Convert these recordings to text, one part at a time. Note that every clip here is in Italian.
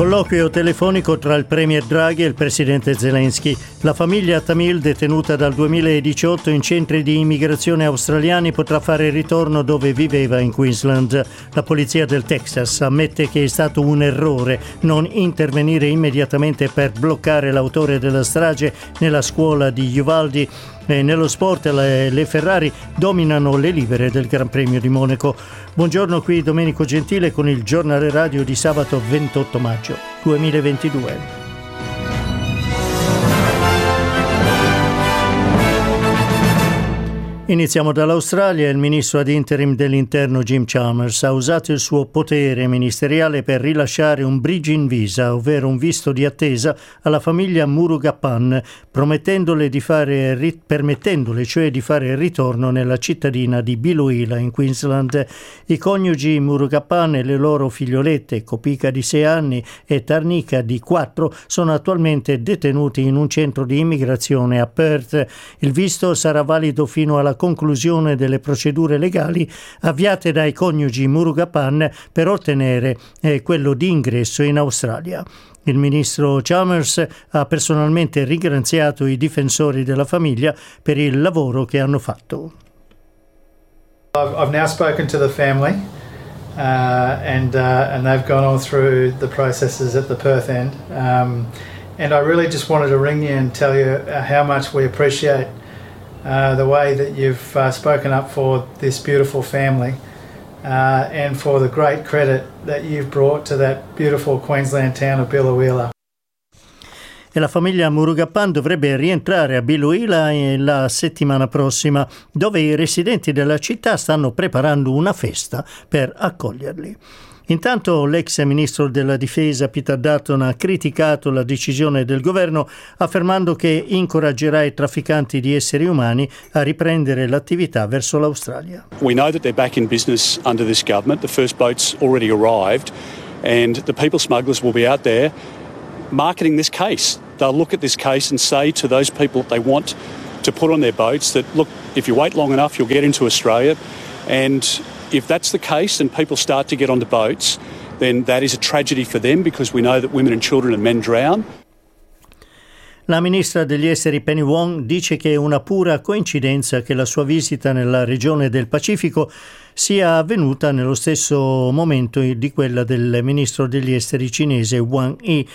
Colloquio telefonico tra il Premier Draghi e il Presidente Zelensky. La famiglia Tamil, detenuta dal 2018 in centri di immigrazione australiani, potrà fare ritorno dove viveva in Queensland. La polizia del Texas ammette che è stato un errore non intervenire immediatamente per bloccare l'autore della strage nella scuola di Uvaldi e nello sport le, le, Ferrari dominano le libere del Gran Premio di Monaco. Buongiorno qui Domenico Gentile con il giornale radio di sabato 28 maggio 2022. Iniziamo dall'Australia. Il ministro ad interim dell'interno Jim Chalmers ha usato il suo potere ministeriale per rilasciare un bridging visa, ovvero un visto di attesa, alla famiglia promettendole di fare, permettendole cioè di fare ritorno nella cittadina di Biluila in Queensland. I coniugi Murugapan e le loro figliolette, Kopika di 6 anni e Tarnika di 4, sono attualmente detenuti in un centro di immigrazione a Perth. Il visto sarà valido fino alla conclusione delle procedure legali avviate dai coniugi Murugapan per ottenere eh, quello di ingresso in Australia. Il ministro Chalmers ha personalmente ringraziato i difensori della famiglia per il lavoro che hanno fatto. I've now spoken to the family uh, and, uh, and they've gone all through the processes at the Perth end. Um, and I really just wanted to ring you and tell you uh, how much we appreciate uh, the way that you've uh, spoken up for this beautiful family uh, and for the great credit that you've brought to that beautiful Queensland town of Biloela. E la famiglia Murugapan dovrebbe rientrare a Biloela la settimana prossima, dove i residenti della città stanno preparando una festa per accoglierli. Intanto l'ex ministro della difesa Peter Dutton ha criticato la decisione del governo affermando che incoraggerà i trafficanti di esseri umani a riprendere l'attività verso l'Australia. We know that they're back in business under this government. The first boat's already arrived and the people smugglers will be out there marketing this case. They'll look at this case and say to those people that they want to put on their boats that look, if you wait long enough, you'll get into Australia and if that's the case and people start to get on the boats, then that is a tragedy for them because we know that women and children and men drown. La ministra degli esteri Penny Wong dice che è una pura coincidenza che la sua visita nella regione del Pacifico sia avvenuta nello stesso momento di quella del ministro degli esteri cinese Wang Yi.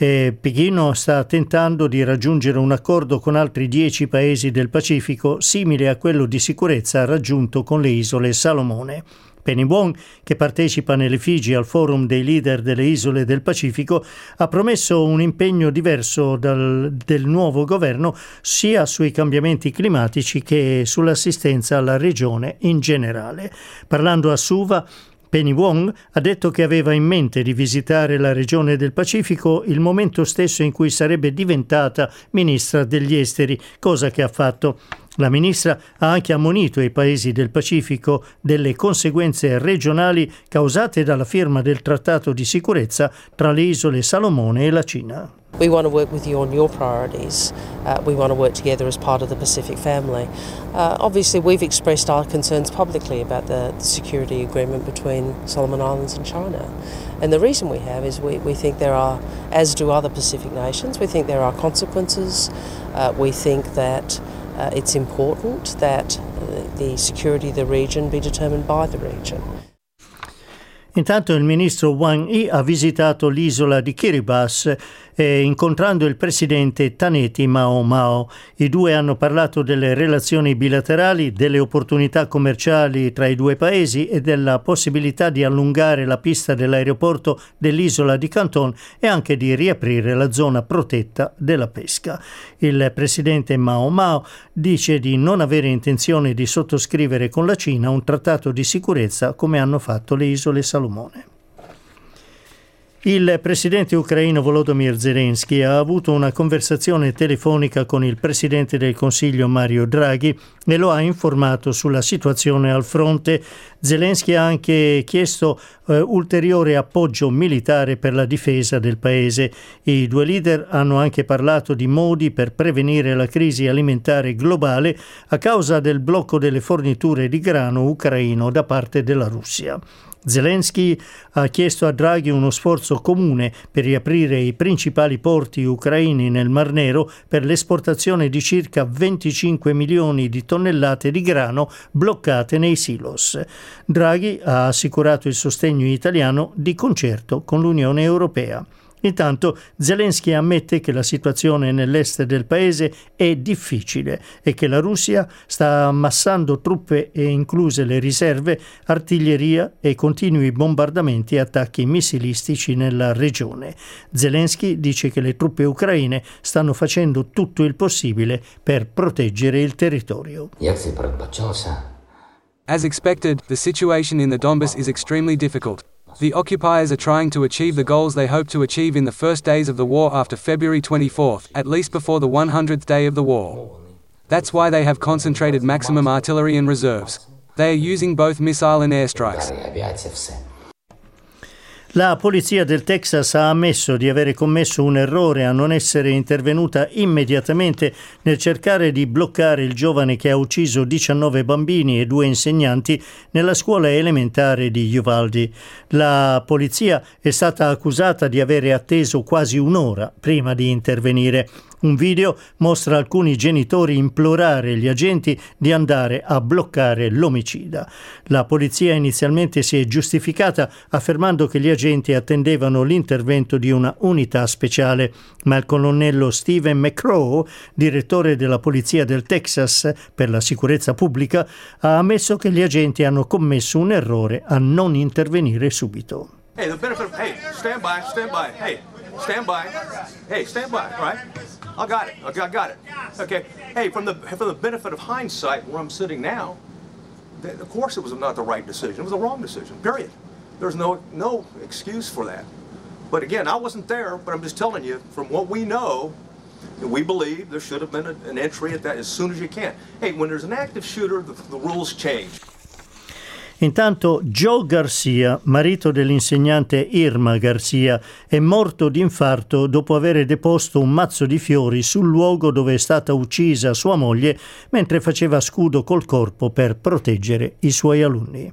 E Pechino sta tentando di raggiungere un accordo con altri dieci paesi del Pacifico simile a quello di sicurezza raggiunto con le isole Salomone. Penny Wong, che partecipa nelle Figi al forum dei leader delle isole del Pacifico, ha promesso un impegno diverso dal, del nuovo governo sia sui cambiamenti climatici che sull'assistenza alla regione in generale. Parlando a Suva, Penny Wong ha detto che aveva in mente di visitare la regione del Pacifico il momento stesso in cui sarebbe diventata ministra degli esteri, cosa che ha fatto. La ministra ha anche ammonito i paesi del Pacifico delle conseguenze regionali causate dalla firma del trattato di sicurezza tra le isole Salomone e la Cina. We want to work with you on your priorities. Uh, we want to work together as part of the Pacific family. Uh, obviously, we've expressed our concerns publicly about the, the, security agreement between Solomon Islands and China. And the reason we have is we, we think there are, as do other Pacific nations, we think there are consequences. Uh, we think that uh, it's important that uh, the security of the region be determined by the region. Intanto il ministro Wang Yi ha visitato l'isola di Kiribati e incontrando il presidente Taneti Mao Mao. I due hanno parlato delle relazioni bilaterali, delle opportunità commerciali tra i due paesi e della possibilità di allungare la pista dell'aeroporto dell'isola di Canton e anche di riaprire la zona protetta della pesca. Il presidente Mao Mao dice di non avere intenzione di sottoscrivere con la Cina un trattato di sicurezza come hanno fatto le isole Salomone. Il presidente ucraino Volodymyr Zelensky ha avuto una conversazione telefonica con il presidente del Consiglio Mario Draghi e lo ha informato sulla situazione al fronte. Zelensky ha anche chiesto eh, ulteriore appoggio militare per la difesa del paese. I due leader hanno anche parlato di modi per prevenire la crisi alimentare globale a causa del blocco delle forniture di grano ucraino da parte della Russia. Zelensky ha chiesto a Draghi uno sforzo comune per riaprire i principali porti ucraini nel Mar Nero per l'esportazione di circa 25 milioni di tonnellate di grano bloccate nei silos. Draghi ha assicurato il sostegno italiano di concerto con l'Unione Europea. Intanto Zelensky ammette che la situazione nell'est del paese è difficile e che la Russia sta ammassando truppe e incluse le riserve, artiglieria e continui bombardamenti e attacchi missilistici nella regione. Zelensky dice che le truppe ucraine stanno facendo tutto il possibile per proteggere il territorio. As expected, the situation in the Donbass is extremely difficult. The occupiers are trying to achieve the goals they hope to achieve in the first days of the war after February 24, at least before the 100th day of the war. That's why they have concentrated maximum artillery and reserves. They are using both missile and airstrikes. La polizia del Texas ha ammesso di avere commesso un errore a non essere intervenuta immediatamente nel cercare di bloccare il giovane che ha ucciso 19 bambini e due insegnanti nella scuola elementare di Uvalde. La polizia è stata accusata di avere atteso quasi un'ora prima di intervenire. Un video mostra alcuni genitori implorare gli agenti di andare a bloccare l'omicida. La polizia inizialmente si è giustificata affermando che gli agenti attendevano l'intervento di una unità speciale, ma il colonnello Steven McCraw, direttore della polizia del Texas per la sicurezza pubblica, ha ammesso che gli agenti hanno commesso un errore a non intervenire subito. Hey, the benefit of, hey, stand by, stand by, hey, stand by, hey, stand by, right? I got it. Okay, I got it. Okay. Hey, from the from the benefit of hindsight, where I'm sitting now, of course it was not the right decision. It was the wrong decision. Period. There's no no excuse for that. But again, I wasn't there. But I'm just telling you, from what we know, we believe there should have been a, an entry at that as soon as you can. Hey, when there's an active shooter, the, the rules change. Intanto Joe Garcia, marito dell'insegnante Irma Garcia, è morto di infarto dopo aver deposto un mazzo di fiori sul luogo dove è stata uccisa sua moglie mentre faceva scudo col corpo per proteggere i suoi alunni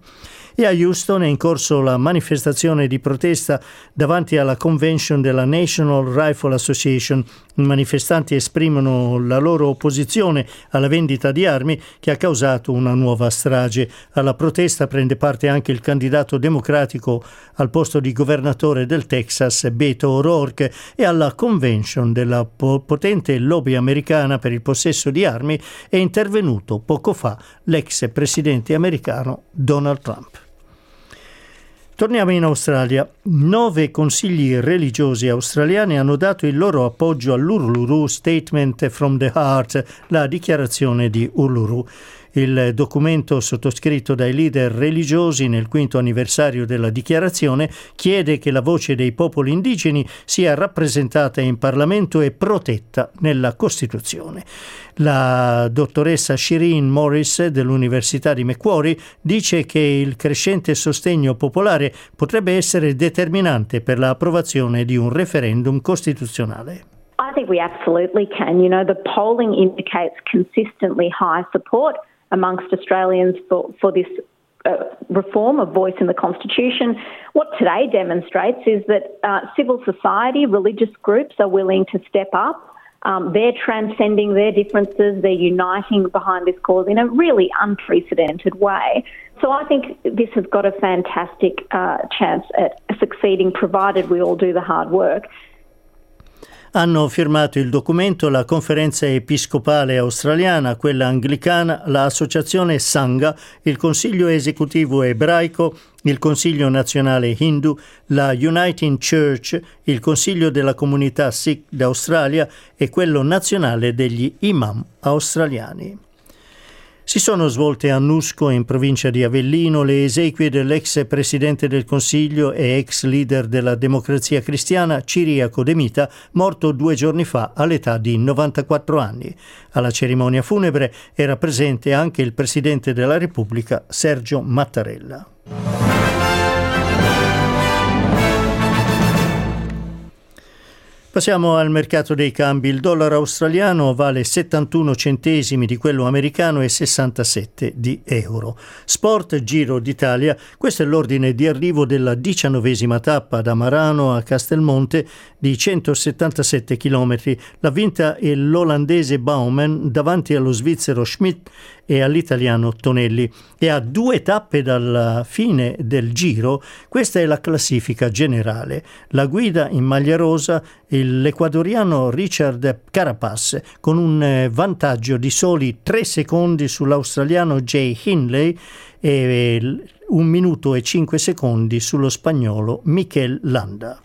e a Houston è in corso la manifestazione di protesta davanti alla convention della National Rifle Association. I manifestanti esprimono la loro opposizione alla vendita di armi che ha causato una nuova strage. Alla protesta prende parte anche il candidato democratico al posto di governatore del Texas, Beto O'Rourke, e alla convention della potente lobby americana per il possesso di armi è intervenuto poco fa l'ex presidente americano Donald Trump. Torniamo in Australia. Nove consigli religiosi australiani hanno dato il loro appoggio all'Urluru Statement from the Heart, la dichiarazione di Uluru. Il documento sottoscritto dai leader religiosi nel quinto anniversario della dichiarazione chiede che la voce dei popoli indigeni sia rappresentata in Parlamento e protetta nella Costituzione. La dottoressa Shireen Morris dell'Università di Macquarie dice che il crescente sostegno popolare potrebbe essere determinante per l'approvazione di un referendum costituzionale. I think we absolutely can. You know, the polling indicates consistently high support. Amongst Australians for, for this uh, reform of voice in the Constitution. What today demonstrates is that uh, civil society, religious groups are willing to step up. Um, they're transcending their differences, they're uniting behind this cause in a really unprecedented way. So I think this has got a fantastic uh, chance at succeeding, provided we all do the hard work. Hanno firmato il documento la Conferenza Episcopale Australiana, quella anglicana, l'Associazione Sangha, il Consiglio Esecutivo Ebraico, il Consiglio Nazionale Hindu, la Uniting Church, il Consiglio della Comunità Sikh d'Australia e quello nazionale degli imam australiani. Si sono svolte a Nusco, in provincia di Avellino, le esequie dell'ex presidente del Consiglio e ex leader della democrazia cristiana Ciriaco De Mita, morto due giorni fa all'età di 94 anni. Alla cerimonia funebre era presente anche il presidente della Repubblica Sergio Mattarella. Passiamo al mercato dei cambi. Il dollaro australiano vale 71 centesimi di quello americano e 67 di euro. Sport Giro d'Italia, questo è l'ordine di arrivo della diciannovesima tappa da Marano a Castelmonte di 177 km. L'ha vinta l'olandese Baumann davanti allo svizzero Schmidt e all'italiano Tonelli. E a due tappe dalla fine del giro, questa è la classifica generale. La guida in maglia rosa l'ecuadoriano Richard Carapaz con un eh, vantaggio di soli 3 secondi sull'australiano Jay Hindley e un minuto e 5 secondi sullo spagnolo Michel Landa.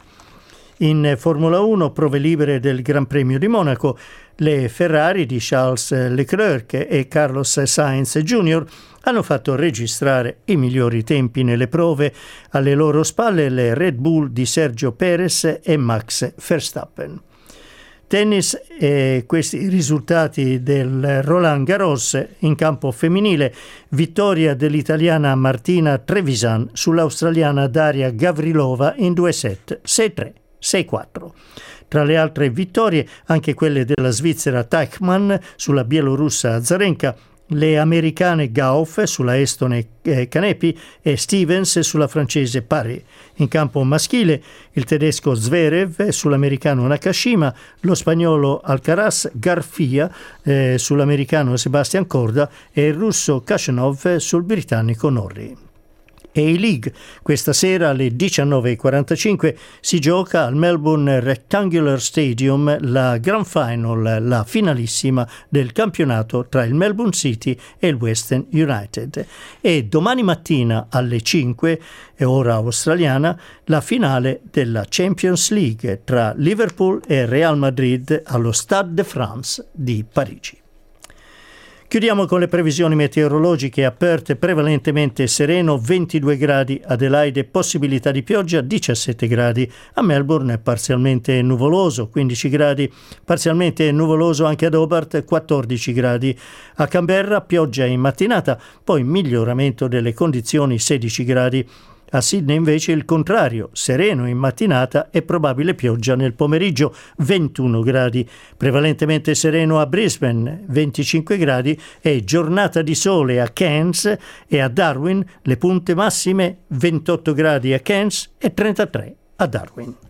In Formula 1, prove libere del Gran Premio di Monaco, le Ferrari di Charles Leclerc e Carlos Sainz Jr. hanno fatto registrare i migliori tempi nelle prove, alle loro spalle le Red Bull di Sergio Perez e Max Verstappen. Tennis e questi risultati del Roland Garros in campo femminile, vittoria dell'italiana Martina Trevisan sull'australiana Daria Gavrilova in 2 set 6-3. 6-4. Tra le altre vittorie anche quelle della svizzera Teichmann sulla bielorussa Azarenka, le americane Gauff sulla estone eh, Canepi e Stevens sulla francese Paris. In campo maschile il tedesco Zverev sull'americano Nakashima, lo spagnolo Alcaraz Garfia eh, sull'americano Sebastian Corda e il russo Kashanov sul britannico Norrie. A-League. Questa sera alle 19.45 si gioca al Melbourne Rectangular Stadium la Grand Final, la finalissima del campionato tra il Melbourne City e il Western United. E domani mattina alle 5, e ora australiana, la finale della Champions League tra Liverpool e Real Madrid allo Stade de France di Parigi. Chiudiamo con le previsioni meteorologiche aperte, prevalentemente sereno, 22 gradi, Adelaide possibilità di pioggia, 17 gradi, a Melbourne parzialmente nuvoloso, 15 gradi, parzialmente nuvoloso anche ad Hobart, 14 gradi, a Canberra pioggia in mattinata, poi miglioramento delle condizioni, 16 gradi, a Sydney invece il contrario, sereno in mattinata e probabile pioggia nel pomeriggio, 21 gradi. Prevalentemente sereno a Brisbane, 25 gradi e giornata di sole a Cairns e a Darwin, le punte massime 28 gradi a Cairns e 33 a Darwin.